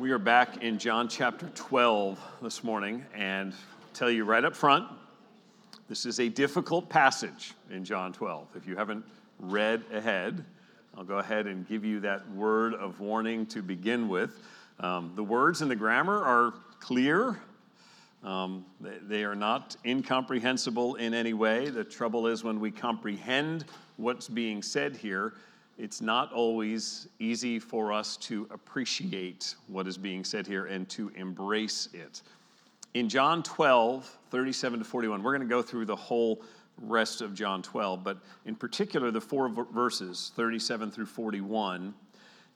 We are back in John chapter 12 this morning, and tell you right up front, this is a difficult passage in John 12. If you haven't read ahead, I'll go ahead and give you that word of warning to begin with. Um, the words and the grammar are clear. Um, they, they are not incomprehensible in any way. The trouble is when we comprehend what's being said here, it's not always easy for us to appreciate what is being said here and to embrace it. In John 12, 37 to 41, we're going to go through the whole rest of John 12, but in particular, the four verses, 37 through 41,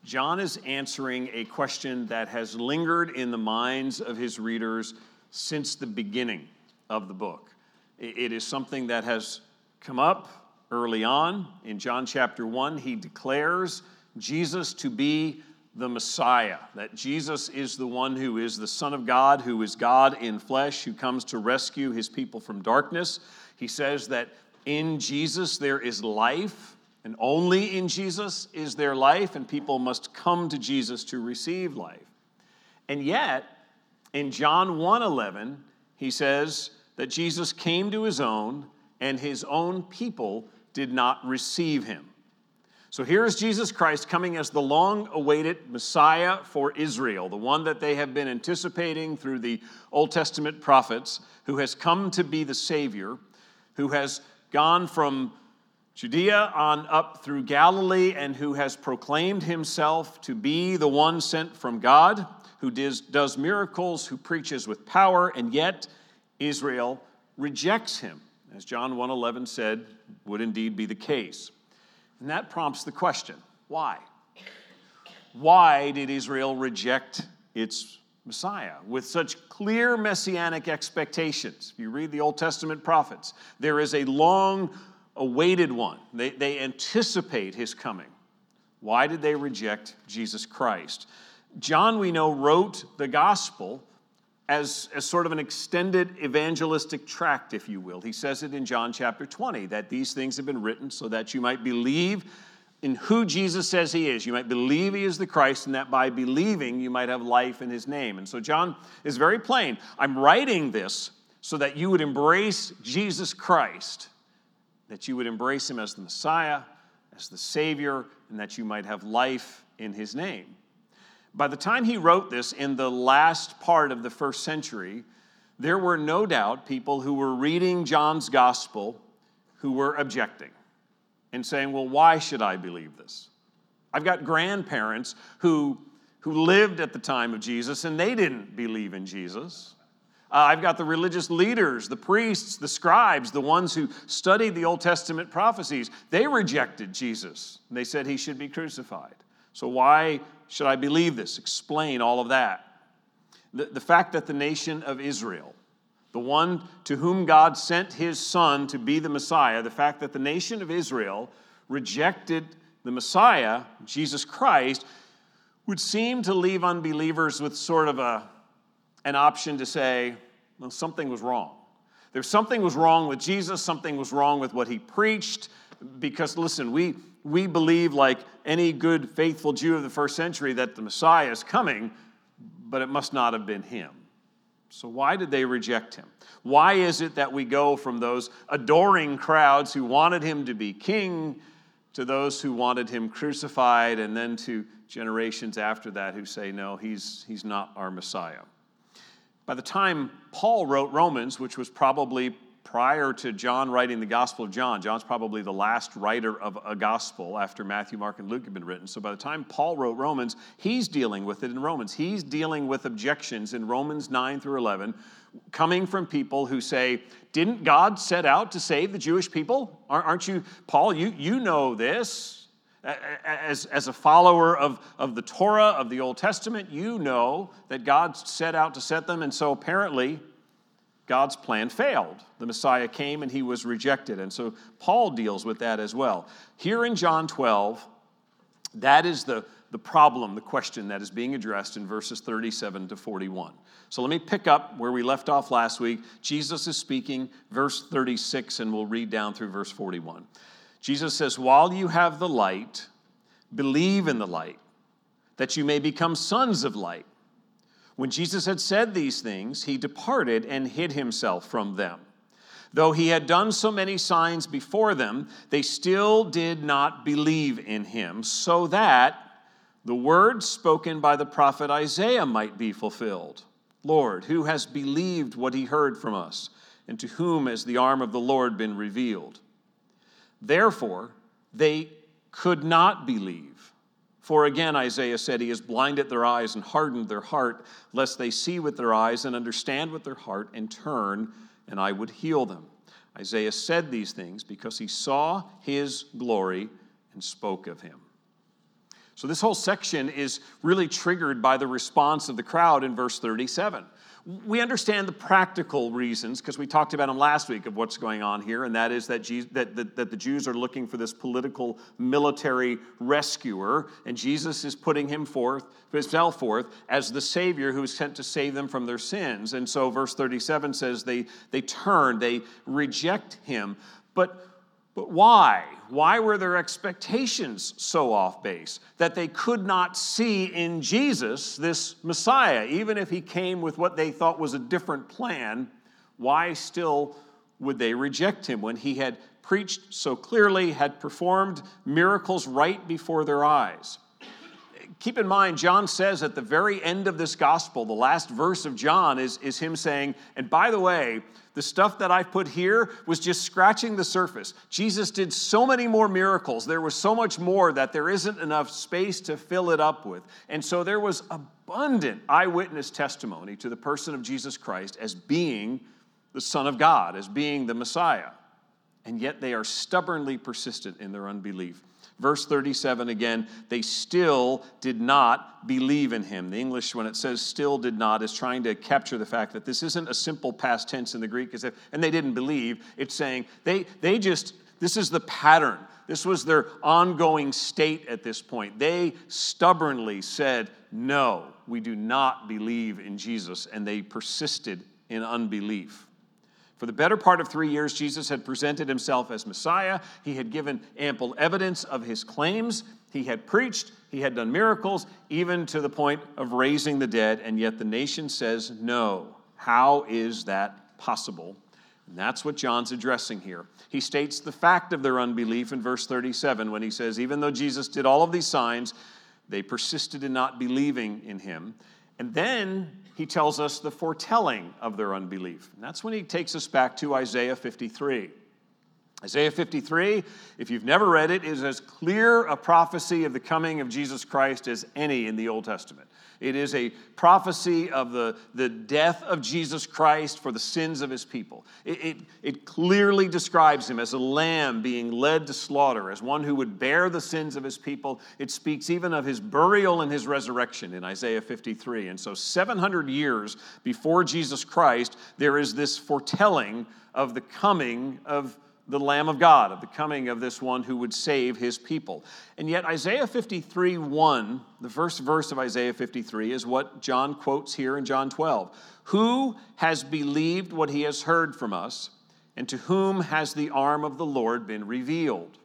John is answering a question that has lingered in the minds of his readers since the beginning of the book. It is something that has come up early on. In John chapter 1, he declares Jesus to be the Messiah, that Jesus is the one who is the Son of God, who is God in flesh, who comes to rescue his people from darkness. He says that in Jesus there is life, and only in Jesus is there life, and people must come to Jesus to receive life. And yet, in John 1:11, he says that Jesus came to his own, and his own people did not receive him. So here is Jesus Christ coming as the long awaited Messiah for Israel, the one that they have been anticipating through the Old Testament prophets, who has come to be the Savior, who has gone from Judea on up through Galilee, and who has proclaimed himself to be the one sent from God, who does, miracles, who preaches with power, and yet Israel rejects him as John 1:11 said, would indeed be the case. And that prompts the question, why? Why did Israel reject its Messiah with such clear messianic expectations? If you read the Old Testament prophets, there is a long awaited one. They, they anticipate his coming. Why did they reject Jesus Christ? John, we know, wrote the gospel as, as sort of an extended evangelistic tract, if you will. He says it in John chapter 20 that these things have been written so that you might believe in who Jesus says he is. You might believe he is the Christ, and that by believing you might have life in his name. And so John is very plain. I'm writing this so that you would embrace Jesus Christ, that you would embrace him as the Messiah, as the Savior, and that you might have life in his name. By the time he wrote this in the last part of the first century, there were no doubt people who were reading John's gospel who were objecting and saying, Well, why should I believe this? I've got grandparents who, who lived at the time of Jesus and they didn't believe in Jesus. Uh, I've got the religious leaders, the priests, the scribes, the ones who studied the Old Testament prophecies. They rejected Jesus. They said he should be crucified. So, why should I believe this? Explain all of that. The, the fact that the nation of Israel, the one to whom God sent his son to be the Messiah, the fact that the nation of Israel rejected the Messiah, Jesus Christ, would seem to leave unbelievers with sort of a, an option to say, well, something was wrong. There's something was wrong with Jesus, something was wrong with what he preached, because listen, we, we believe, like any good, faithful Jew of the first century, that the Messiah is coming, but it must not have been him. So, why did they reject him? Why is it that we go from those adoring crowds who wanted him to be king to those who wanted him crucified, and then to generations after that who say, no, he's, he's not our Messiah? By the time Paul wrote Romans, which was probably prior to John writing the Gospel of John. John's probably the last writer of a gospel after Matthew, Mark, and Luke have been written. So by the time Paul wrote Romans, he's dealing with it in Romans. He's dealing with objections in Romans 9 through 11 coming from people who say, Didn't God set out to save the Jewish people? Aren't you, Paul, you, you know this. As, as a follower of, of the Torah, of the Old Testament, you know that God set out to set them. And so apparently, God's plan failed. The Messiah came and he was rejected. And so Paul deals with that as well. Here in John 12, that is the, the problem, the question that is being addressed in verses 37 to 41. So let me pick up where we left off last week. Jesus is speaking, verse 36, and we'll read down through verse 41. Jesus says, While you have the light, believe in the light, that you may become sons of light. When Jesus had said these things, he departed and hid himself from them. Though he had done so many signs before them, they still did not believe in him, so that the words spoken by the prophet Isaiah might be fulfilled. Lord, who has believed what he heard from us, and to whom has the arm of the Lord been revealed? Therefore, they could not believe for again, Isaiah said, He has blinded their eyes and hardened their heart, lest they see with their eyes and understand with their heart and turn, and I would heal them. Isaiah said these things because he saw his glory and spoke of him. So, this whole section is really triggered by the response of the crowd in verse 37 we understand the practical reasons because we talked about them last week of what's going on here, and that is that, Jesus, that, that, that, the Jews are looking for this political military rescuer, and Jesus is putting him forth, himself forth as the Savior who is sent to save them from their sins. And so, verse 37 says they, they turn, they reject him. But but why? Why were their expectations so off base that they could not see in Jesus this Messiah? Even if he came with what they thought was a different plan, why still would they reject him when he had preached so clearly, had performed miracles right before their eyes? Keep in mind, John says at the very end of this gospel, the last verse of John is, is him saying, and by the way, the stuff that I've put here was just scratching the surface. Jesus did so many more miracles. There was so much more that there isn't enough space to fill it up with. And so there was abundant eyewitness testimony to the person of Jesus Christ as being the Son of God, as being the Messiah. And yet they are stubbornly persistent in their unbelief. Verse 37 again, they still did not believe in him. The English, when it says still did not, is trying to capture the fact that this isn't a simple past tense in the Greek, as if, and they didn't believe. It's saying they, they just, this is the pattern. This was their ongoing state at this point. They stubbornly said, No, we do not believe in Jesus, and they persisted in unbelief. For the better part of three years, Jesus had presented himself as Messiah. He had given ample evidence of his claims. He had preached. He had done miracles, even to the point of raising the dead. And yet the nation says, No. How is that possible? And that's what John's addressing here. He states the fact of their unbelief in verse 37 when he says, Even though Jesus did all of these signs, they persisted in not believing in him. And then he tells us the foretelling of their unbelief. And that's when he takes us back to Isaiah 53. Isaiah 53, if you've never read it, is as clear a prophecy of the coming of Jesus Christ as any in the Old Testament. It is a prophecy of the, the death of Jesus Christ for the sins of his people. It, it, it, clearly describes him as a lamb being led to slaughter, as one who would bear the sins of his people. It speaks even of his burial and his resurrection in Isaiah 53. And so, 700 years before Jesus Christ, there is this foretelling of the coming of the Lamb of God, of the coming of this one who would save his people. And yet, Isaiah 53 1, the first verse of Isaiah 53, is what John quotes here in John 12. Who has believed what he has heard from us, and to whom has the arm of the Lord been revealed?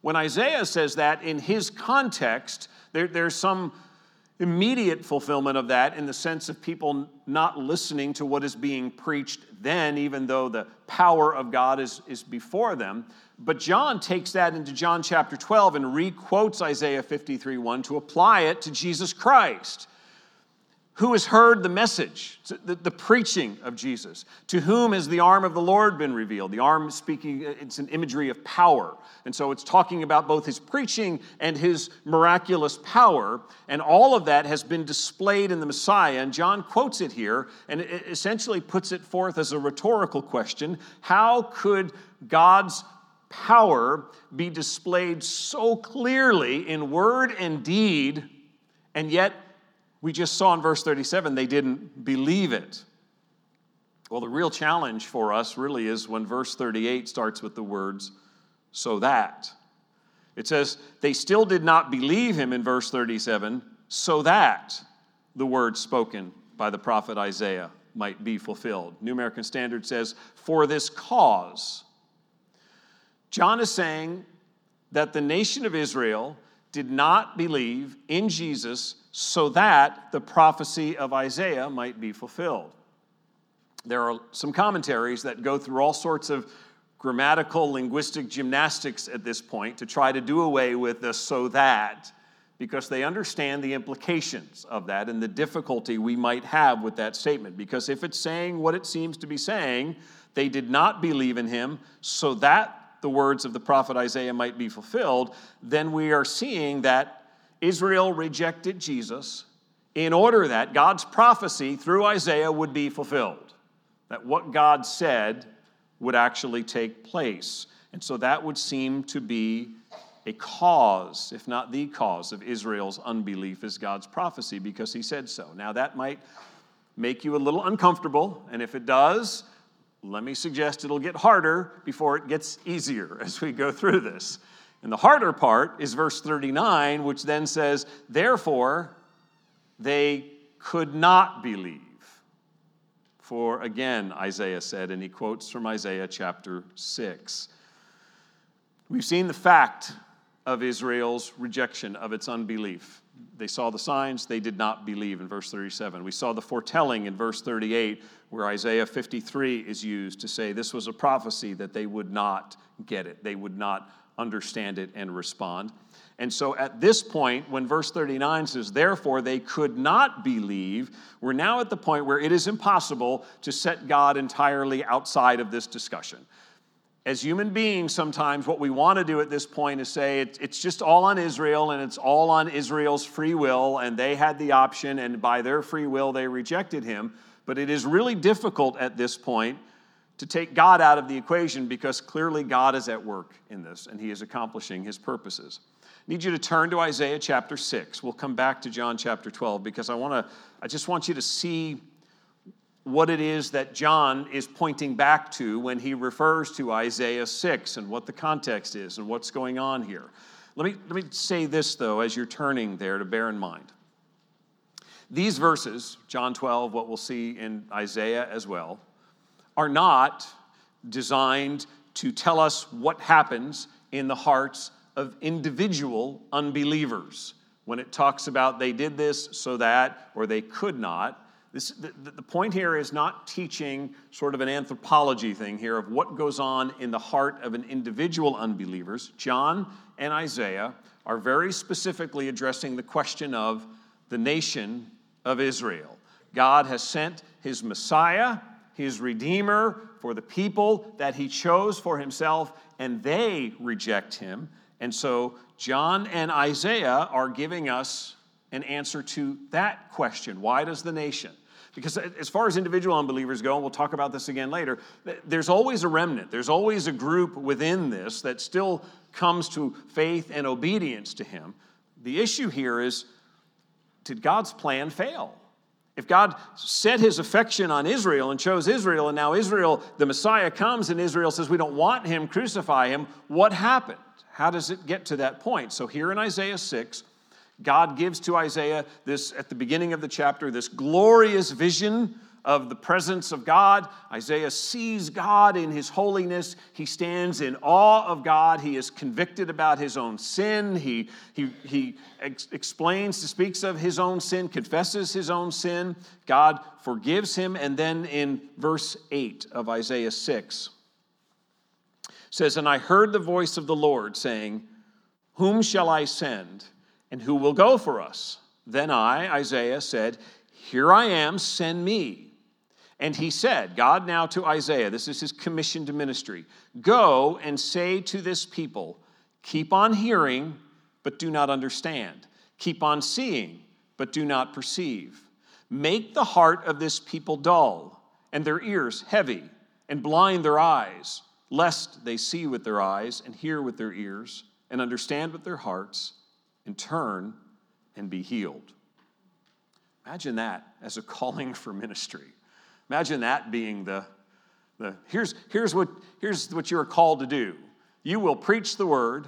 When Isaiah says that, in his context, there, there's some immediate fulfillment of that in the sense of people not listening to what is being preached then, even though the power of God is, is before them. But John takes that into John chapter 12 and requotes Isaiah 53 1 to apply it to Jesus Christ who has heard the message, the, the, preaching of Jesus? To whom has the arm of the Lord been revealed? The arm speaking, uh, it's an imagery of power. And so it's talking about both his preaching and his miraculous power. And all of that has been displayed in the Messiah. And John quotes it here and it essentially puts it forth as a rhetorical question How could God's power be displayed so clearly in word and deed, and yet we just saw in verse 37 they didn't believe it. Well, the real challenge for us really is when verse 38 starts with the words, so that. It says, they still did not believe him in verse 37, so that the word spoken by the prophet Isaiah might be fulfilled. New American Standard says, for this cause. John is saying that the nation of Israel did not believe in Jesus so that the prophecy of Isaiah might be fulfilled. There are some commentaries that go through all sorts of grammatical, linguistic gymnastics at this point to try to do away with the so that because they understand the implications of that and the difficulty we might have with that statement. Because if it's saying what it seems to be saying, they did not believe in him so that the words of the prophet Isaiah might be fulfilled, then we are seeing that Israel rejected Jesus in order that God's prophecy through Isaiah would be fulfilled, that what God said would actually take place. And so that would seem to be a cause, if not the cause, of Israel's unbelief is God's prophecy because he said so. Now, that might make you a little uncomfortable, and if it does, let me suggest it'll get harder before it gets easier as we go through this. And the harder part is verse 39, which then says, Therefore, they could not believe. For again, Isaiah said, and he quotes from Isaiah chapter 6. We've seen the fact of Israel's rejection of its unbelief. They saw the signs, they did not believe in verse 37. We saw the foretelling in verse 38, where Isaiah 53 is used to say this was a prophecy that they would not get it, they would not understand it and respond. And so at this point, when verse 39 says, Therefore they could not believe, we're now at the point where it is impossible to set God entirely outside of this discussion as human beings, sometimes what we want to do at this point is say it, it's just all on Israel and it's all on Israel's free will, and they had the option, and by their free will, they rejected him. But it is really difficult at this point to take God out of the equation because clearly God is at work in this and he is accomplishing his purposes. I need you to turn to Isaiah chapter 6. We'll come back to John chapter 12 because I want to I just want you to see what it is that John is pointing back to when he refers to Isaiah 6 and what the context is and what's going on here. Let me, let me say this, though, as you're turning there to bear in mind. These verses, John 12, what we'll see in Isaiah as well, are not designed to tell us what happens in the hearts of individual unbelievers. When it talks about they did this so that, or they could not, this, the, the point here is not teaching sort of an anthropology thing here of what goes on in the heart of an individual unbelievers. John and Isaiah are very specifically addressing the question of the nation of Israel. God has sent his Messiah, his Redeemer, for the people that he chose for himself, and they reject him. And so John and Isaiah are giving us an answer to that question. Why does the nation? Because as far as individual unbelievers go, and we'll talk about this again later, there's always a remnant. There's always a group within this that still comes to faith and obedience to Him. The issue here is did God's plan fail? If God set his affection on Israel and chose Israel, and now Israel, the Messiah comes and Israel says, We don't want him, crucify him, what happened? How does it get to that point? So here in Isaiah 6, God gives to Isaiah this, at the beginning of the chapter, this glorious vision of the presence of God. Isaiah sees God in his holiness. He stands in awe of God. He is convicted about his own sin. He, he, he ex- explains, speaks of his own sin, confesses his own sin. God forgives him. And then in verse 8 of Isaiah 6 says, And I heard the voice of the Lord saying, Whom shall I send? And who will go for us? Then I, Isaiah, said, Here I am, send me. And he said, God now to Isaiah, this is his commissioned ministry go and say to this people, Keep on hearing, but do not understand. Keep on seeing, but do not perceive. Make the heart of this people dull, and their ears heavy, and blind their eyes, lest they see with their eyes, and hear with their ears, and understand with their hearts and turn and be healed. Imagine that as a calling for ministry. Imagine that being the, the here's, here's, what, here's what you're called to do. You will preach the word,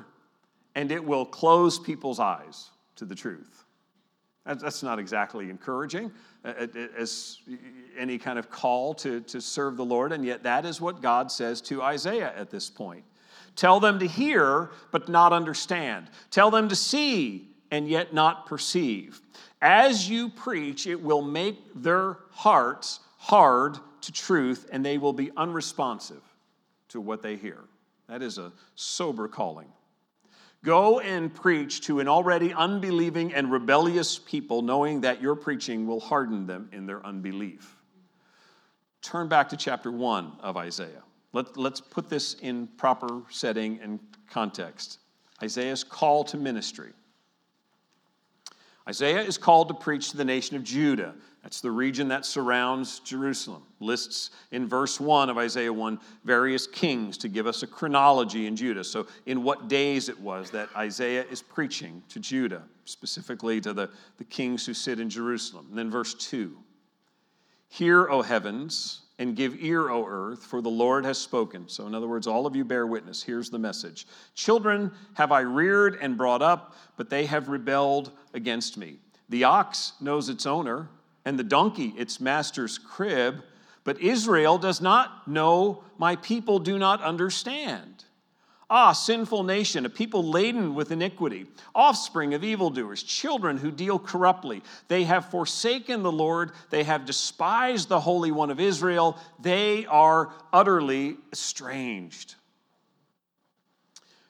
and it will close people's eyes to the truth. That's not exactly encouraging as any kind of call to, to serve the Lord, and yet that is what God says to Isaiah at this point. Tell them to hear, but not understand. Tell them to see, and yet not perceive. As you preach, it will make their hearts hard to truth and they will be unresponsive to what they hear. That is a sober calling. Go and preach to an already unbelieving and rebellious people, knowing that your preaching will harden them in their unbelief. Turn back to chapter 1 of Isaiah. Let, let's put this in proper setting and context. Isaiah's call to ministry. Isaiah is called to preach to the nation of Judah. That's the region that surrounds Jerusalem. Lists in verse 1 of Isaiah 1 various kings to give us a chronology in Judah. So, in what days it was that Isaiah is preaching to Judah, specifically to the, the kings who sit in Jerusalem. And then verse 2 Hear, O heavens, and give ear, O earth, for the Lord has spoken. So, in other words, all of you bear witness. Here's the message Children have I reared and brought up, but they have rebelled against me. The ox knows its owner, and the donkey its master's crib, but Israel does not know, my people do not understand. Ah, sinful nation, a people laden with iniquity, offspring of evildoers, children who deal corruptly. They have forsaken the Lord, they have despised the Holy One of Israel, they are utterly estranged.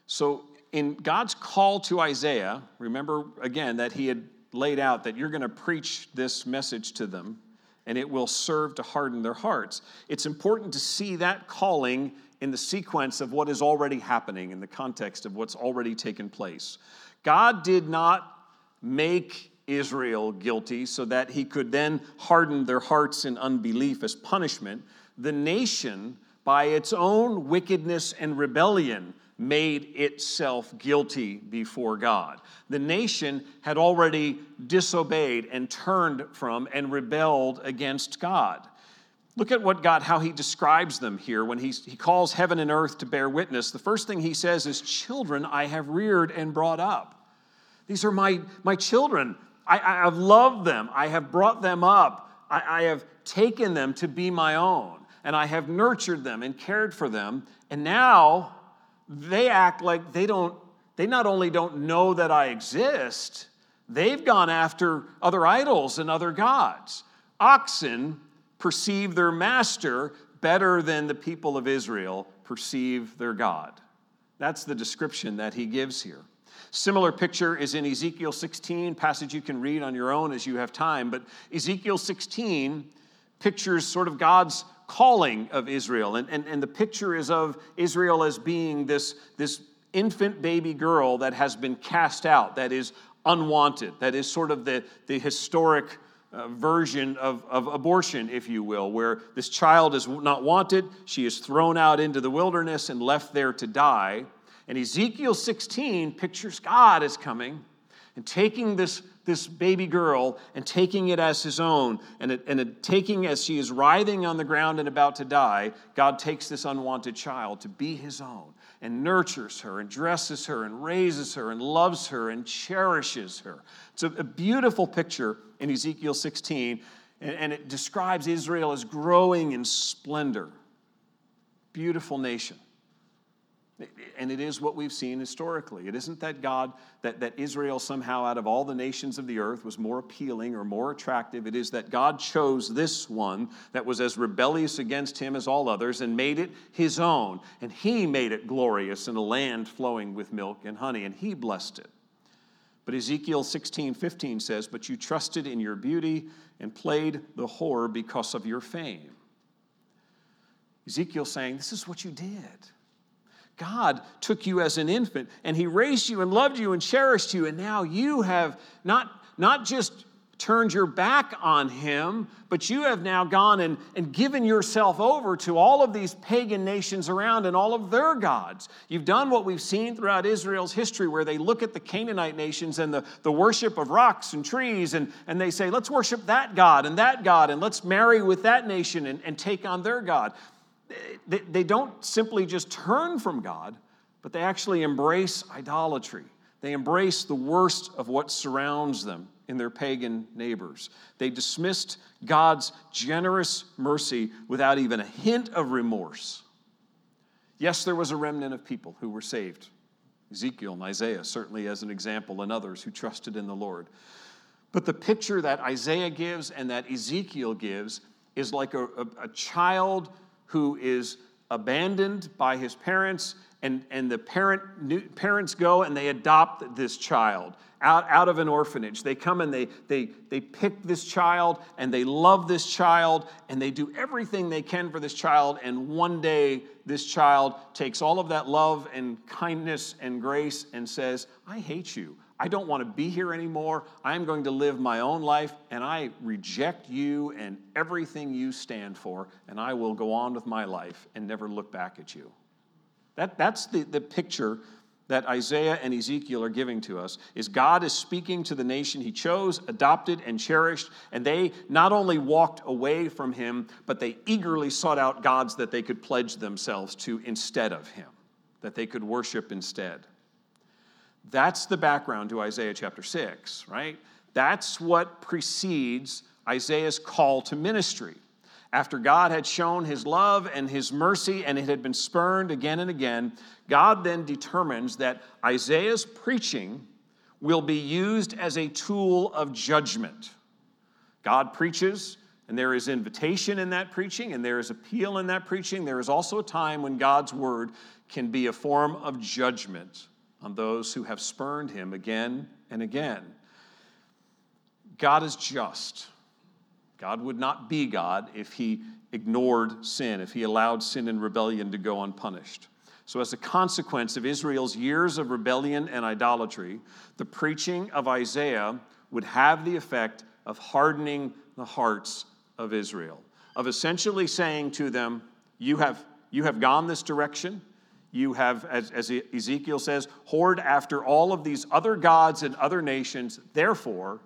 So, in God's call to Isaiah, remember again that he had laid out that you're going to preach this message to them and it will serve to harden their hearts. It's important to see that calling in the sequence of what is already happening, in the context of what's already taken place. God did not make Israel guilty so that he could then harden their hearts in unbelief as punishment. The nation, by its own wickedness and rebellion, made itself guilty before God. The nation had already disobeyed and turned from and rebelled against God. Look at what God, how he describes them here when he, he calls heaven and earth to bear witness. The first thing he says is, Children I have reared and brought up. These are my, my children. I, I have loved them. I have brought them up. I, I have taken them to be my own. And I have nurtured them and cared for them. And now they act like they don't, they not only don't know that I exist, they've gone after other idols and other gods. Oxen perceive their master better than the people of Israel perceive their God. That's the description that he gives here. Similar picture is in Ezekiel 16, passage you can read on your own as you have time, but Ezekiel 16 pictures sort of God's calling of Israel. And, and, and the picture is of Israel as being this, this infant baby girl that has been cast out, that is unwanted, that is sort of the, the historic uh, version of, of abortion, if you will, where this child is not wanted, she is thrown out into the wilderness and left there to die. And Ezekiel 16 pictures God as coming and taking this, this baby girl and taking it as his own, and, it, and it, taking as she is writhing on the ground and about to die, God takes this unwanted child to be his own and nurtures her and dresses her and raises her and loves her and cherishes her. It's a, a beautiful picture in Ezekiel 16, and, and it describes Israel as growing in splendor. Beautiful nation. And it is what we've seen historically. It isn't that God, that, that Israel somehow, out of all the nations of the earth, was more appealing or more attractive. It is that God chose this one that was as rebellious against him as all others and made it his own. And he made it glorious in a land flowing with milk and honey, and he blessed it. But Ezekiel 16 15 says, But you trusted in your beauty and played the whore because of your fame. Ezekiel saying, This is what you did. God took you as an infant and he raised you and loved you and cherished you, and now you have not, not just turned your back on him, but you have now gone and, and given yourself over to all of these pagan nations around and all of their gods. You've done what we've seen throughout Israel's history, where they look at the Canaanite nations and the, the worship of rocks and trees, and, and they say, let's worship that God and that God, and let's marry with that nation and, and take on their God they, they don't simply just turn from God, but they actually embrace idolatry. They embrace the worst of what surrounds them in their pagan neighbors. They dismissed God's generous mercy without even a hint of remorse. Yes, there was a remnant of people who were saved. Ezekiel and Isaiah, certainly as an example, and others who trusted in the Lord. But the picture that Isaiah gives and that Ezekiel gives is like a, a, a child who is abandoned by his parents, and, and the parent, new, parents go and they adopt this child out, out of an orphanage. They come and they, they, they pick this child and they love this child and they do everything they can for this child. And one day, this child takes all of that love and kindness and grace and says, I hate you. I don't want to be here anymore. I'm going to live my own life, and I reject you and everything you stand for, and I will go on with my life and never look back at you. That, that's the, the picture that Isaiah and Ezekiel are giving to us is God is speaking to the nation he chose, adopted, and cherished, and they not only walked away from him, but they eagerly sought out gods that they could pledge themselves to instead of him, that they could worship instead. That's the background to Isaiah chapter 6, right? That's what precedes Isaiah's call to ministry. After God had shown his love and his mercy and it had been spurned again and again, God then determines that Isaiah's preaching will be used as a tool of judgment. God preaches, and there is invitation in that preaching, and there is appeal in that preaching. There is also a time when God's word can be a form of judgment on those who have spurned him again and again. God is just. God would not be God if he ignored sin, if he allowed sin and rebellion to go unpunished. So, as a consequence of Israel's years of rebellion and idolatry, the preaching of Isaiah would have the effect of hardening the hearts of Israel, of essentially saying to them, You have, you have gone this direction. You have, as, as Ezekiel says, whored after all of these other gods and other nations. Therefore,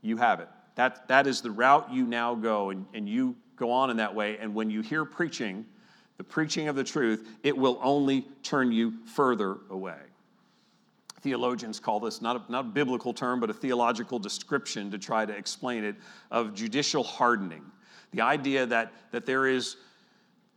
you have it. That, that is the route you now go, and, and you go on in that way. And when you hear preaching, the preaching of the truth, it will only turn you further away. Theologians call this not a, not a biblical term, but a theological description to try to explain it of judicial hardening. The idea that, that there, is,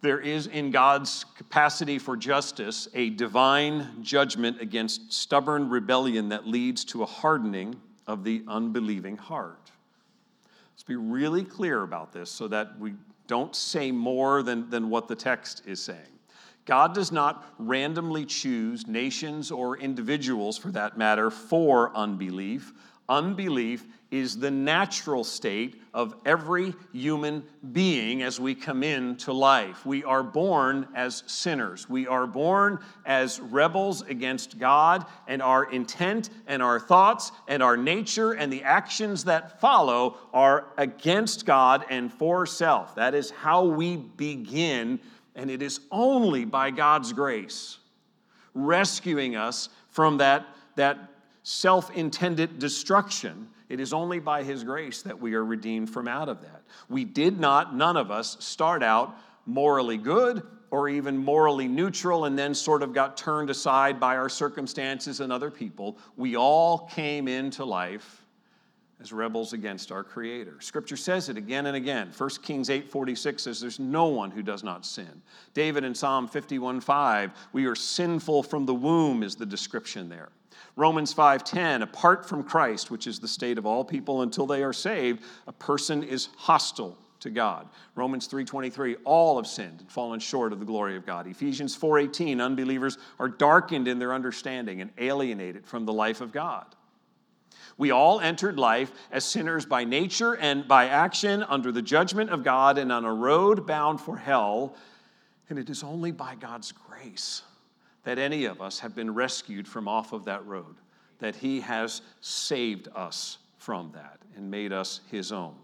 there is in God's capacity for justice a divine judgment against stubborn rebellion that leads to a hardening of the unbelieving heart. Let's be really clear about this so that we don't say more than, than what the text is saying. God does not randomly choose nations or individuals, for that matter, for unbelief. Unbelief is the natural state of every human being as we come into life. We are born as sinners. We are born as rebels against God, and our intent and our thoughts and our nature and the actions that follow are against God and for self. That is how we begin, and it is only by God's grace rescuing us from that, that self intended destruction it is only by His grace that we are redeemed from out of that. We did not, none of us, start out morally good or even morally neutral and then sort of got turned aside by our circumstances and other people. We all came into life as rebels against our creator. Scripture says it again and again. 1 Kings 8:46 says there's no one who does not sin. David in Psalm 51:5, we are sinful from the womb is the description there. Romans 5:10, apart from Christ, which is the state of all people until they are saved, a person is hostile to God. Romans 3:23, all have sinned and fallen short of the glory of God. Ephesians 4:18, unbelievers are darkened in their understanding and alienated from the life of God. We all entered life as sinners by nature and by action under the judgment of God and on a road bound for hell, and it is only by God's grace that any of us have been rescued from off of that road, that He has saved us from that and made us His own.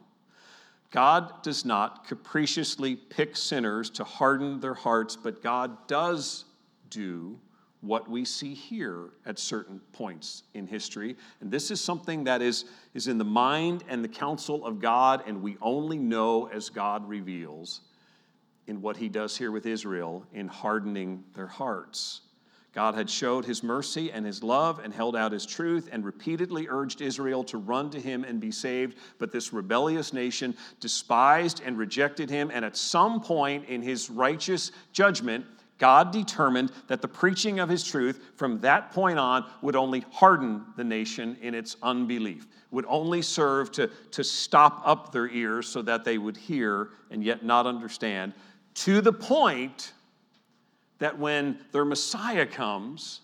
God does not capriciously pick sinners to harden their hearts, but God does do what we see here at certain points in history. And this is something that is, is in the mind and the counsel of God, and we only know as God reveals in what he does here with Israel in hardening their hearts. God had showed his mercy and his love and held out his truth and repeatedly urged Israel to run to him and be saved. But this rebellious nation despised and rejected him. And at some point in his righteous judgment, God determined that the preaching of his truth from that point on would only harden the nation in its unbelief, would only serve to, to stop up their ears so that they would hear and yet not understand, to the point that when their Messiah comes,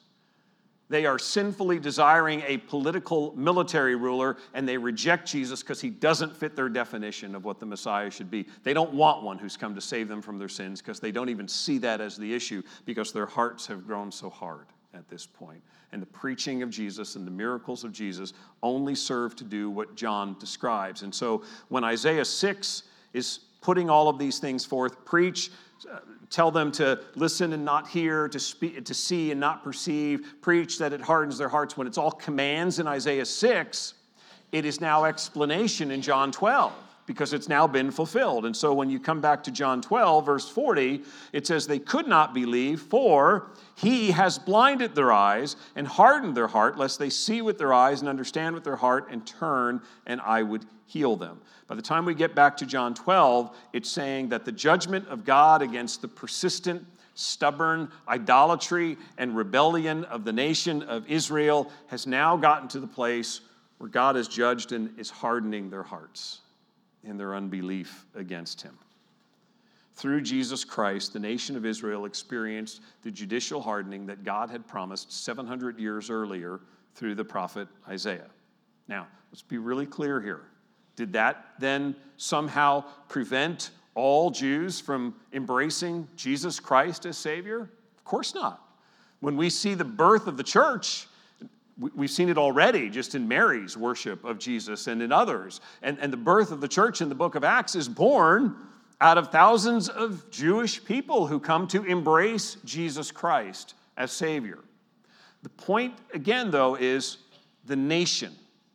they are sinfully desiring a political military ruler and they reject Jesus because he doesn't fit their definition of what the Messiah should be. They don't want one who's come to save them from their sins because they don't even see that as the issue because their hearts have grown so hard at this point. And the preaching of Jesus and the miracles of Jesus only serve to do what John describes. And so when Isaiah 6 is putting all of these things forth, preach, tell them to listen and not hear, to, speak, to see and not perceive, preach that it hardens their hearts. When it's all commands in Isaiah 6, it is now explanation in John 12 because it's now been fulfilled. And so when you come back to John 12, verse 40, it says, They could not believe, for he has blinded their eyes and hardened their heart, lest they see with their eyes and understand with their heart and turn, and I would heal them. By the time we get back to John 12, it's saying that the judgment of God against the persistent, stubborn idolatry and rebellion of the nation of Israel has now gotten to the place where God has judged and is hardening their hearts in their unbelief against him. Through Jesus Christ, the nation of Israel experienced the judicial hardening that God had promised 700 years earlier through the prophet Isaiah. Now, let's be really clear here. Did that then somehow prevent all Jews from embracing Jesus Christ as Savior? Of course not. When we see the birth of the church, We've seen it already just in Mary's worship of Jesus and in others. And, and the birth of the church in the book of Acts is born out of thousands of Jewish people who come to embrace Jesus Christ as Savior. The point, again, though, is the nation.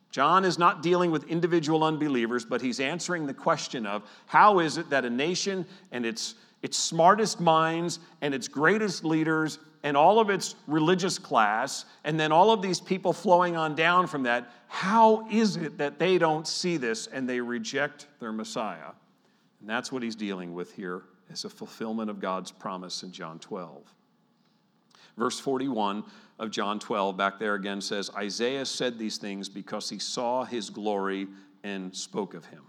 John is not dealing with individual unbelievers, but he's answering the question of how is it that a nation and its, its smartest minds and its greatest leaders and all of its religious class, and then all of these people flowing on down from that, how is it that they don't see this and they reject their Messiah? And that's what he's dealing with here as a fulfillment of God's promise in John 12. Verse 41 of John 12, back there again, says, Isaiah said these things because he saw his glory and spoke of him.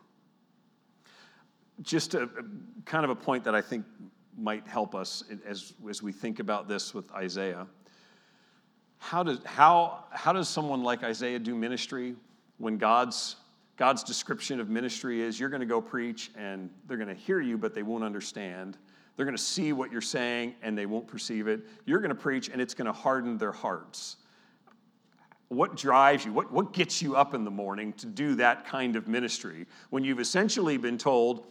Just a, kind of a point that I think might help us as, as we think about this with Isaiah. How does, how, how does someone like Isaiah do ministry when God's, God's description of ministry is you're going to go preach and they're going to hear you, but they won't understand? They're going to see what you're saying and they won't perceive it. You're going to preach and it's going to harden their hearts. What drives you? What, what gets you up in the morning to do that kind of ministry when you've essentially been told,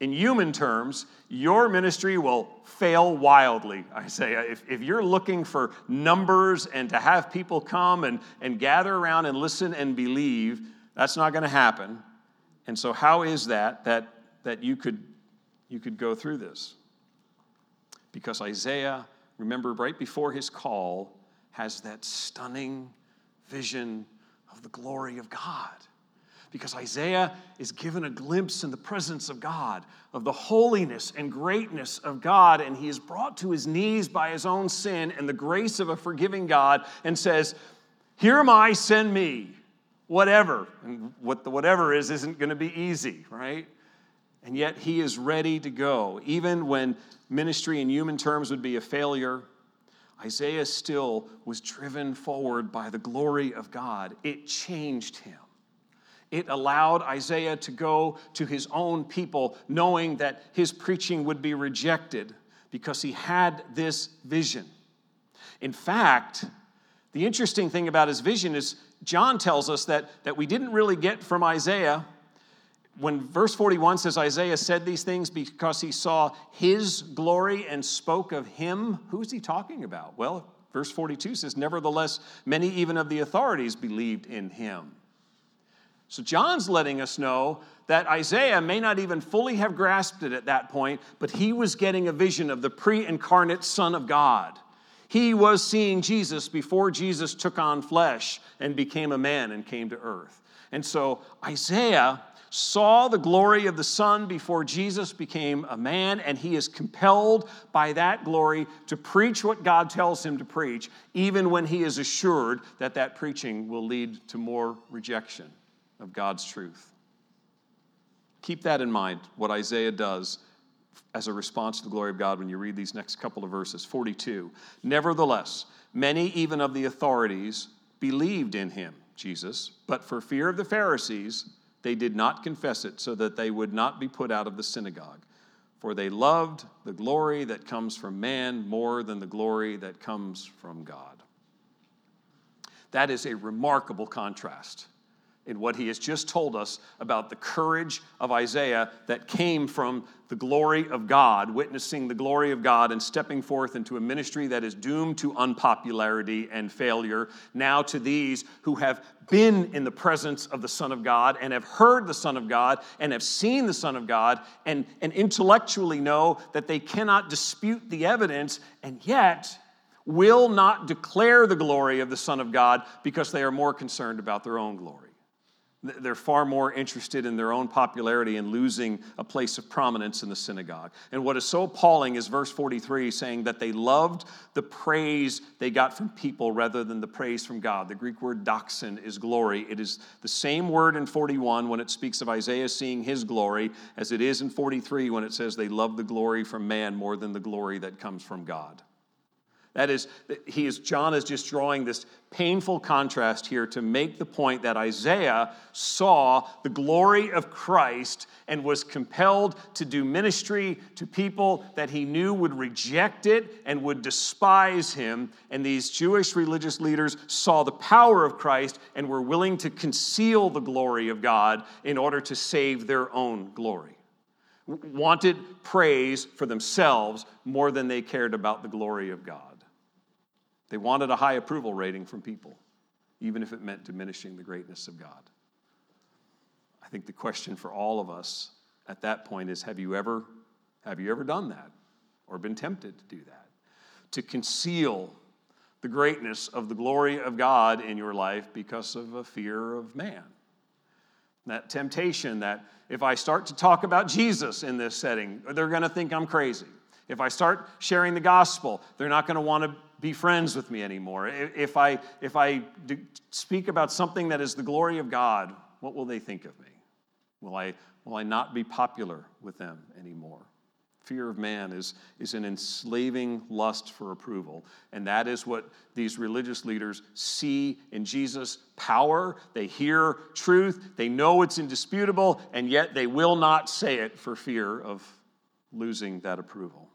in human terms, your ministry will fail wildly, Isaiah. If, if you're looking for numbers and to have people come and, and gather around and listen and believe, that's not going to happen. And so, how is that that, that you, could, you could go through this? Because Isaiah, remember, right before his call, has that stunning vision of the glory of God because Isaiah is given a glimpse in the presence of God, of the holiness and greatness of God, and he is brought to his knees by his own sin and the grace of a forgiving God and says, Here am I, send me, whatever. And what the whatever is isn't going to be easy, right? And yet he is ready to go. Even when ministry in human terms would be a failure, Isaiah still was driven forward by the glory of God. It changed him. It allowed Isaiah to go to his own people, knowing that his preaching would be rejected because he had this vision. In fact, the interesting thing about his vision is John tells us that, that we didn't really get from Isaiah. When verse 41 says Isaiah said these things because he saw his glory and spoke of him, who's he talking about? Well, verse 42 says, Nevertheless, many even of the authorities believed in him. So John's letting us know that Isaiah may not even fully have grasped it at that point, but he was getting a vision of the pre incarnate Son of God. He was seeing Jesus before Jesus took on flesh and became a man and came to earth. And so Isaiah saw the glory of the Son before Jesus became a man, and he is compelled by that glory to preach what God tells him to preach, even when he is assured that that preaching will lead to more rejection of God's truth. Keep that in mind, what Isaiah does as a response to the glory of God when you read these next couple of verses. 42. Nevertheless, many even of the authorities believed in him, Jesus, but for fear of the Pharisees, they did not confess it so that they would not be put out of the synagogue. For they loved the glory that comes from man more than the glory that comes from God. That is a remarkable contrast in what he has just told us about the courage of Isaiah that came from the glory of God, witnessing the glory of God and stepping forth into a ministry that is doomed to unpopularity and failure. Now, to these who have been in the presence of the Son of God and have heard the Son of God and have seen the Son of God and, and intellectually know that they cannot dispute the evidence, and yet will not declare the glory of the Son of God because they are more concerned about their own glory. They're far more interested in their own popularity and losing a place of prominence in the synagogue. And what is so appalling is verse 43 saying that they loved the praise they got from people rather than the praise from God. The Greek word doxan is glory. It is the same word in 41 when it speaks of Isaiah seeing his glory as it is in 43 when it says they love the glory from man more than the glory that comes from God. That is, he is, John is just drawing this painful contrast here to make the point that Isaiah saw the glory of Christ and was compelled to do ministry to people that he knew would reject it and would despise him. And these Jewish religious leaders saw the power of Christ and were willing to conceal the glory of God in order to save their own glory. Wanted praise for themselves more than they cared about the glory of God. They wanted a high approval rating from people, even if it meant diminishing the greatness of God. I think the question for all of us at that point is have you ever have you ever done that or been tempted to do that? To conceal the greatness of the glory of God in your life because of a fear of man. That temptation that if I start to talk about Jesus in this setting, they're going to think I'm crazy. If I start sharing the gospel, they're not going to want to be friends with me anymore. If I, if I speak about something that is the glory of God, what will they think of me? Will I, will I not be popular with them anymore? Fear of man is, is an enslaving lust for approval. And that is what these religious leaders see in Jesus' power. They hear truth, they know it's indisputable, and yet they will not say it for fear of losing that approval.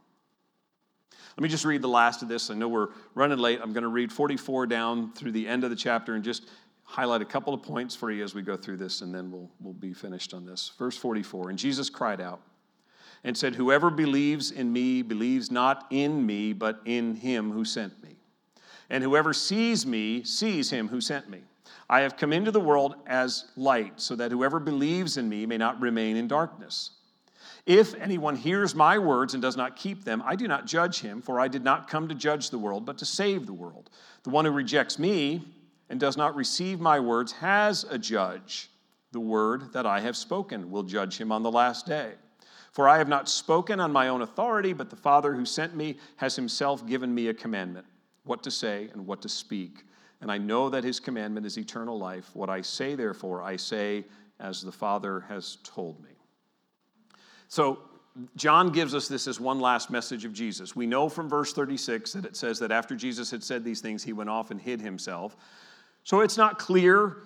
Let me just read the last of this. I know we're running late. I'm going to read 44 down through the end of the chapter and just highlight a couple of points for you as we go through this, and then we'll, we'll be finished on this. Verse 44 And Jesus cried out and said, Whoever believes in me believes not in me, but in him who sent me. And whoever sees me sees him who sent me. I have come into the world as light, so that whoever believes in me may not remain in darkness. If anyone hears my words and does not keep them, I do not judge him, for I did not come to judge the world, but to save the world. The one who rejects me and does not receive my words has a judge. The word that I have spoken will judge him on the last day. For I have not spoken on my own authority, but the Father who sent me has himself given me a commandment what to say and what to speak. And I know that his commandment is eternal life. What I say, therefore, I say as the Father has told me. So, John gives us this as one last message of Jesus. We know from verse 36 that it says that after Jesus had said these things, he went off and hid himself. So it's not clear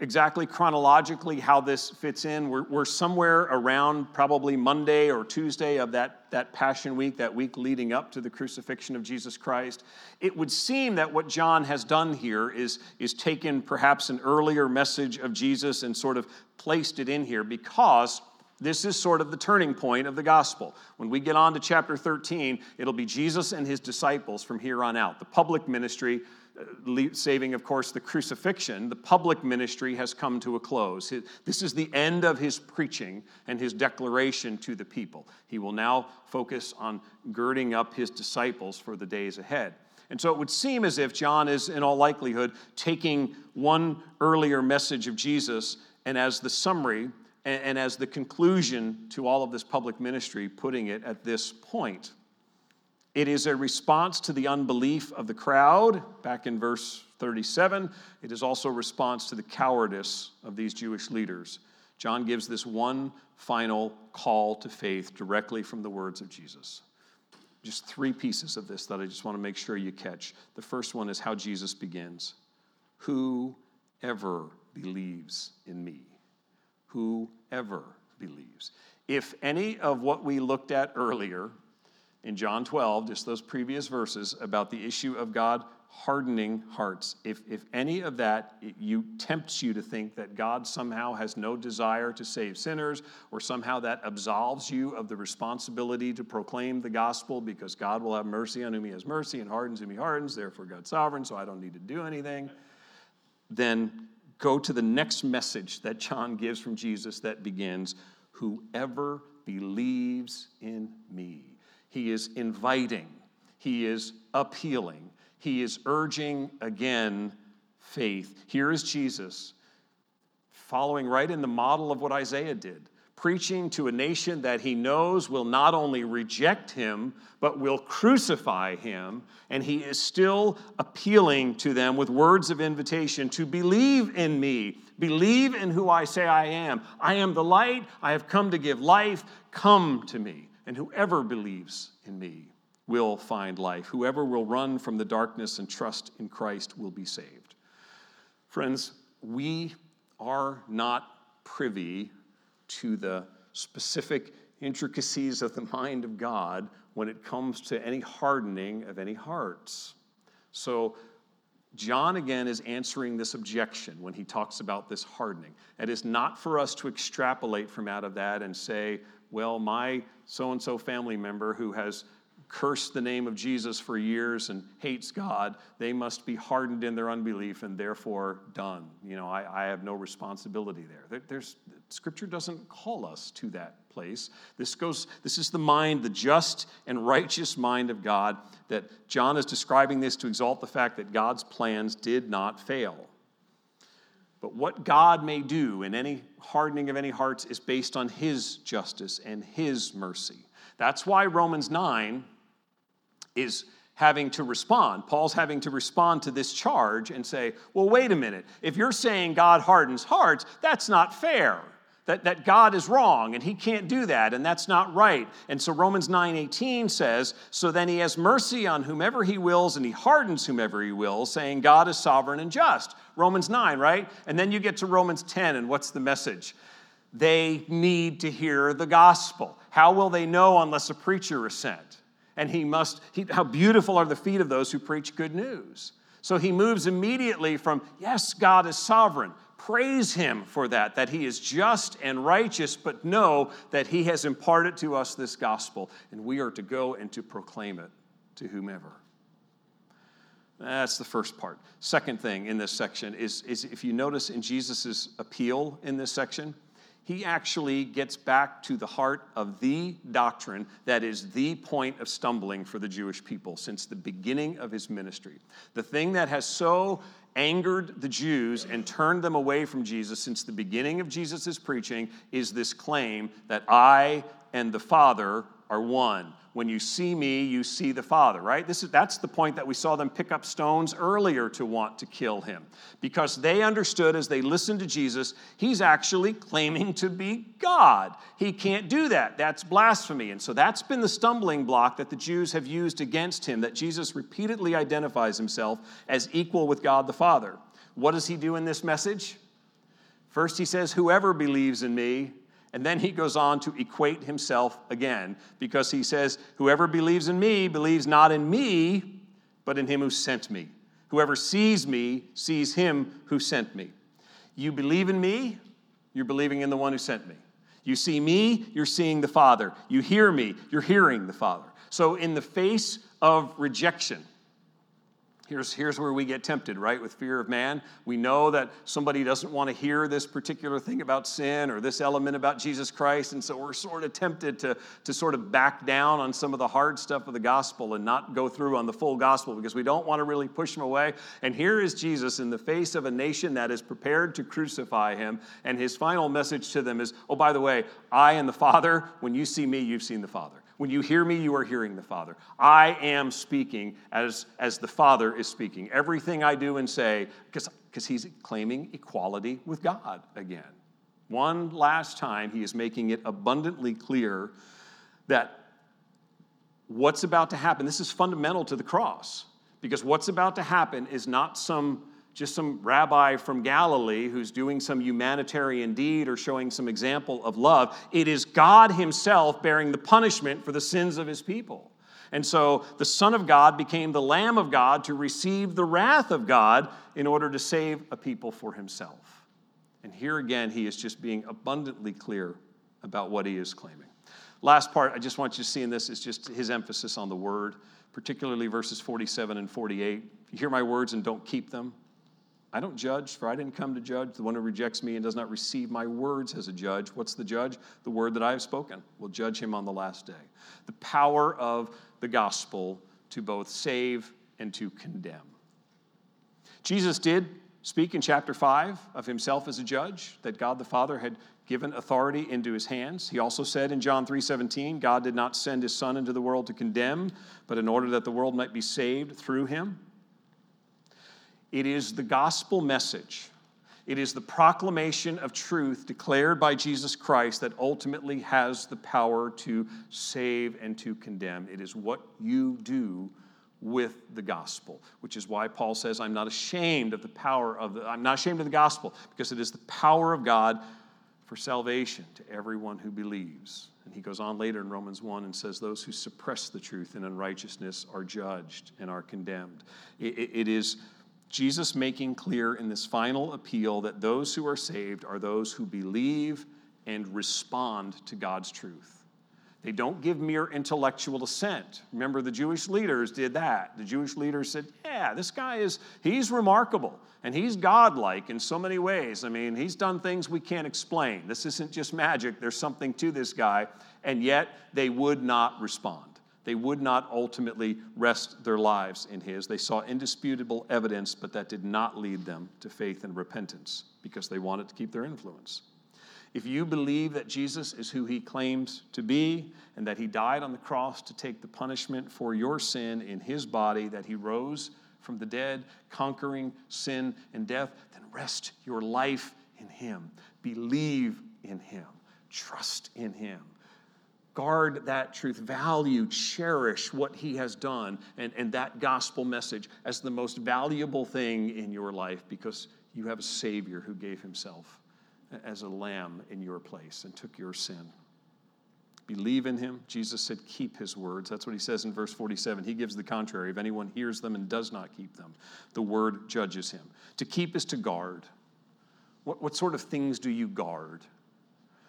exactly chronologically how this fits in. We're, we're somewhere around probably Monday or Tuesday of that, that Passion Week, that week leading up to the crucifixion of Jesus Christ. It would seem that what John has done here is, is taken perhaps an earlier message of Jesus and sort of placed it in here because this is sort of the turning point of the gospel. When we get on to chapter 13, it'll be Jesus and his disciples from here on out. The public ministry, uh, saving, of course, the crucifixion, the public ministry has come to a close. This is the end of his preaching and his declaration to the people. He will now focus on girding up his disciples for the days ahead. And so it would seem as if John is, in all likelihood, taking one earlier message of Jesus and as the summary, and, and as the conclusion to all of this public ministry, putting it at this point. It is a response to the unbelief of the crowd, back in verse 37. It is also a response to the cowardice of these Jewish leaders. John gives this one final call to faith directly from the words of Jesus. Just three pieces of this that I just want to make sure you catch. The first one is how Jesus begins Whoever believes in me. Whoever believes. If any of what we looked at earlier in John 12, just those previous verses about the issue of God hardening hearts. If, if any of that you tempts you to think that God somehow has no desire to save sinners, or somehow that absolves you of the responsibility to proclaim the gospel because God will have mercy on whom he has mercy and hardens whom he hardens, therefore God's sovereign, so I don't need to do anything, then go to the next message that John gives from Jesus that begins, Whoever believes in me. He is inviting, he is appealing, he is urging again faith. Here is Jesus following right in the model of what Isaiah did, preaching to a nation that he knows will not only reject him, but will crucify him. And he is still appealing to them with words of invitation to believe in me, believe in who I say I am. I am the light, I have come to give life. Come to me and whoever believes in me will find life. Whoever will run from the darkness and trust in Christ will be saved. Friends, we are not privy to the specific intricacies of the mind of God when it comes to any hardening of any hearts. So, John again is answering this objection when he talks about this hardening. It is not for us to extrapolate from out of that and say, well, my so and so family member who has cursed the name of Jesus for years and hates God, they must be hardened in their unbelief and therefore done. You know, I, I have no responsibility there. There's, scripture doesn't call us to that place. This goes, this is the mind, the just and righteous mind of God, that John is describing this to exalt the fact that God's plans did not fail. But what God may do in any hardening of any hearts is based on His justice and His mercy. That's why Romans 9 is having to respond. Paul's having to respond to this charge and say, well, wait a minute. If you're saying God hardens hearts, that's not fair that, that God is wrong and he can't do that and that's not right. And so Romans 9:18 says, "So then he has mercy on whomever he wills and he hardens whomever he wills, saying God is sovereign and just." Romans 9, right? And then you get to Romans 10 and what's the message? They need to hear the gospel. How will they know unless a preacher is sent? And he must he, how beautiful are the feet of those who preach good news. So he moves immediately from, yes, God is sovereign, praise Him for that, that He is just and righteous, but know that He has imparted to us this gospel, and we are to go and to proclaim it to whomever. That's the first part. Second thing in this section is, is if you notice in Jesus' appeal in this section, he actually gets back to the heart of the doctrine that is the point of stumbling for the Jewish people since the beginning of his ministry. The thing that has so angered the Jews and turned them away from Jesus since the beginning of Jesus' preaching is this claim that I and the Father are one. When you see me, you see the Father, right? This is, that's the point that we saw them pick up stones earlier to want to kill him. Because they understood as they listened to Jesus, he's actually claiming to be God. He can't do that. That's blasphemy. And so that's been the stumbling block that the Jews have used against him, that Jesus repeatedly identifies himself as equal with God the Father. What does he do in this message? First, he says, Whoever believes in me, and then he goes on to equate himself again because he says, Whoever believes in me believes not in me, but in him who sent me. Whoever sees me sees him who sent me. You believe in me, you're believing in the one who sent me. You see me, you're seeing the Father. You hear me, you're hearing the Father. So, in the face of rejection, Here's, here's where we get tempted, right? With fear of man. We know that somebody doesn't want to hear this particular thing about sin or this element about Jesus Christ. And so we're sort of tempted to, to sort of back down on some of the hard stuff of the gospel and not go through on the full gospel because we don't want to really push him away. And here is Jesus in the face of a nation that is prepared to crucify him. And his final message to them is Oh, by the way, I and the Father, when you see me, you've seen the Father. When you hear me, you are hearing the Father. I am speaking as, as the Father is speaking. Everything I do and say, because he's claiming equality with God again. One last time, he is making it abundantly clear that what's about to happen, this is fundamental to the cross, because what's about to happen is not some just some rabbi from Galilee who's doing some humanitarian deed or showing some example of love. It is God Himself bearing the punishment for the sins of His people. And so the Son of God became the Lamb of God to receive the wrath of God in order to save a people for Himself. And here again, He is just being abundantly clear about what He is claiming. Last part I just want you to see in this is just His emphasis on the Word, particularly verses 47 and 48. If you hear my words and don't keep them, I don't judge, for I didn't come to judge. The one who rejects me and does not receive my words as a judge. What's the judge? The word that I have spoken will judge him on the last day. The power of the gospel to both save and to condemn. Jesus did speak in chapter 5 of himself as a judge, that God the Father had given authority into his hands. He also said in John 3:17, God did not send his son into the world to condemn, but in order that the world might be saved through him. It is the gospel message. It is the proclamation of truth declared by Jesus Christ that ultimately has the power to save and to condemn. It is what you do with the gospel, which is why Paul says, I'm not ashamed of the power of the, I'm not ashamed of the gospel, because it is the power of God for salvation to everyone who believes. And he goes on later in Romans 1 and says, Those who suppress the truth in unrighteousness are judged and are condemned. it, it, it is Jesus making clear in this final appeal that those who are saved are those who believe and respond to God's truth. They don't give mere intellectual assent. Remember, the Jewish leaders did that. The Jewish leaders said, Yeah, this guy is, he's remarkable and he's godlike in so many ways. I mean, he's done things we can't explain. This isn't just magic, there's something to this guy. And yet, they would not respond. They would not ultimately rest their lives in His. They saw indisputable evidence, but that did not lead them to faith and repentance because they wanted to keep their influence. If you believe that Jesus is who He claims to be and that He died on the cross to take the punishment for your sin in His body, that He rose from the dead, conquering sin and death, then rest your life in Him. Believe in Him. Trust in Him guard that truth, value, cherish what he has done, and, and that gospel message as the most valuable thing in your life because you have a Savior who gave himself as a lamb in your place and took your sin. Believe in him. Jesus said, Keep his words. That's what he says in verse 47. He gives the contrary. If anyone hears them and does not keep them, the word judges him. To keep is to guard. What, what sort of things do you guard?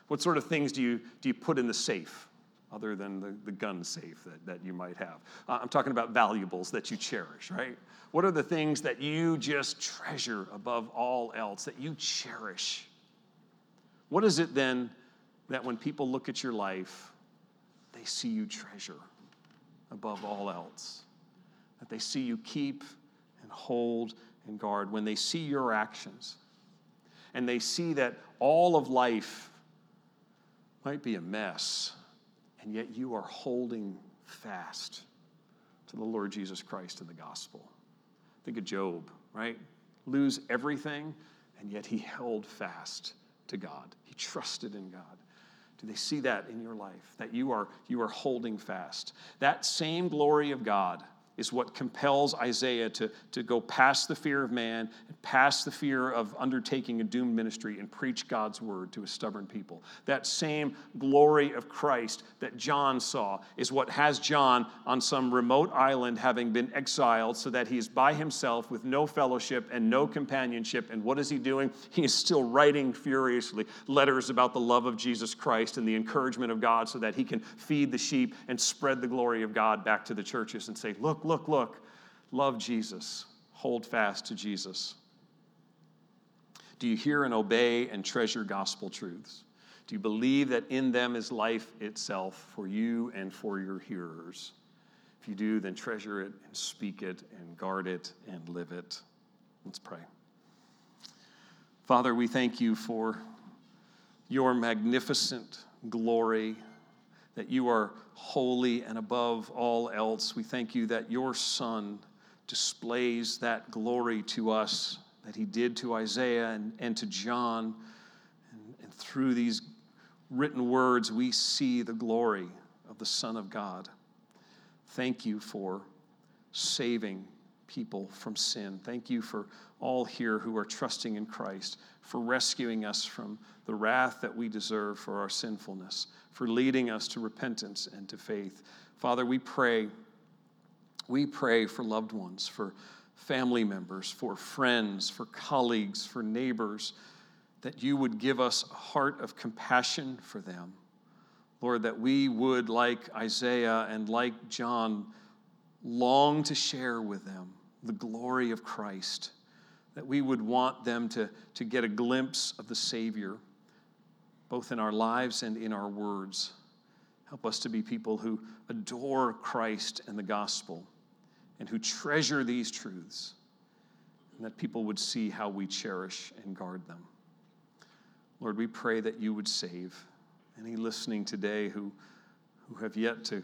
What sort of things do you, do you put in the safe? Other than the, the gun safe that, that you might have. Uh, I'm talking about valuables that you cherish, right? What are the things that you just treasure above all else, that you cherish? What is it then that when people look at your life, they see you treasure above all else? That they see you keep and hold and guard, when they see your actions and they see that all of life might be a mess and yet you are holding fast to the Lord Jesus Christ and the gospel. Think of Job, right? Lose everything, and yet he held fast to God. He trusted in God. Do they see that in your life? That you are, you are holding fast. That same glory of God is what compels Isaiah to, to go past the fear of man past the fear of undertaking a doomed ministry and preach God's word to a stubborn people. That same glory of Christ that John saw is what has John on some remote island having been exiled so that he is by himself with no fellowship and no companionship. And what is he doing? He is still writing furiously letters about the love of Jesus Christ and the encouragement of God so that he can feed the sheep and spread the glory of God back to the churches and say, Look, look, look, look. Love Jesus. hold fast to Jesus? Do you hear and obey and treasure gospel truths? Do you believe that in them is life itself for you and for your hearers? If you do, then treasure it and speak it and guard it and live it. Let's pray. Father, we thank you for your magnificent glory, that you are holy and above all else. We thank you that your Son displays that glory to us that he did to Isaiah and, and to John. And, and through these written words, we see the glory of the Son of God. Thank you for saving people from sin. Thank you for all here who are trusting in Christ, for rescuing us from the wrath that we deserve for our sinfulness, for leading us to repentance and to faith. Father, we pray, we pray for loved ones, for family members, for friends, for colleagues, for neighbors, that you would give us a heart of compassion for them. Lord, that we would, like Isaiah and like John, long to share with them the glory of Christ, that we would want them to, to get a glimpse of the Savior, both in our lives and in our words. Help us to be people who adore Christ and the gospel and who treasure these truths, and that people would see how we cherish and guard them. Lord, we pray that you would save any listening today who, who have yet to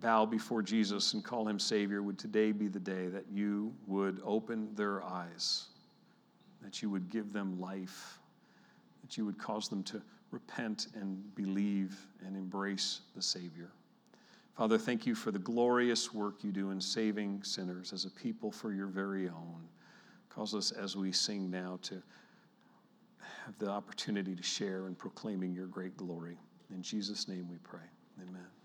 bow before Jesus and call him Savior. Would today be the day that you would open their eyes, that you would give them life, that you would cause them to repent and believe and embrace the Savior. Father, thank you for the glorious work you do in saving sinners as a people for your very own. Cause us as we sing now to have the opportunity to share in proclaiming your great glory. In Jesus' name we pray. Amen.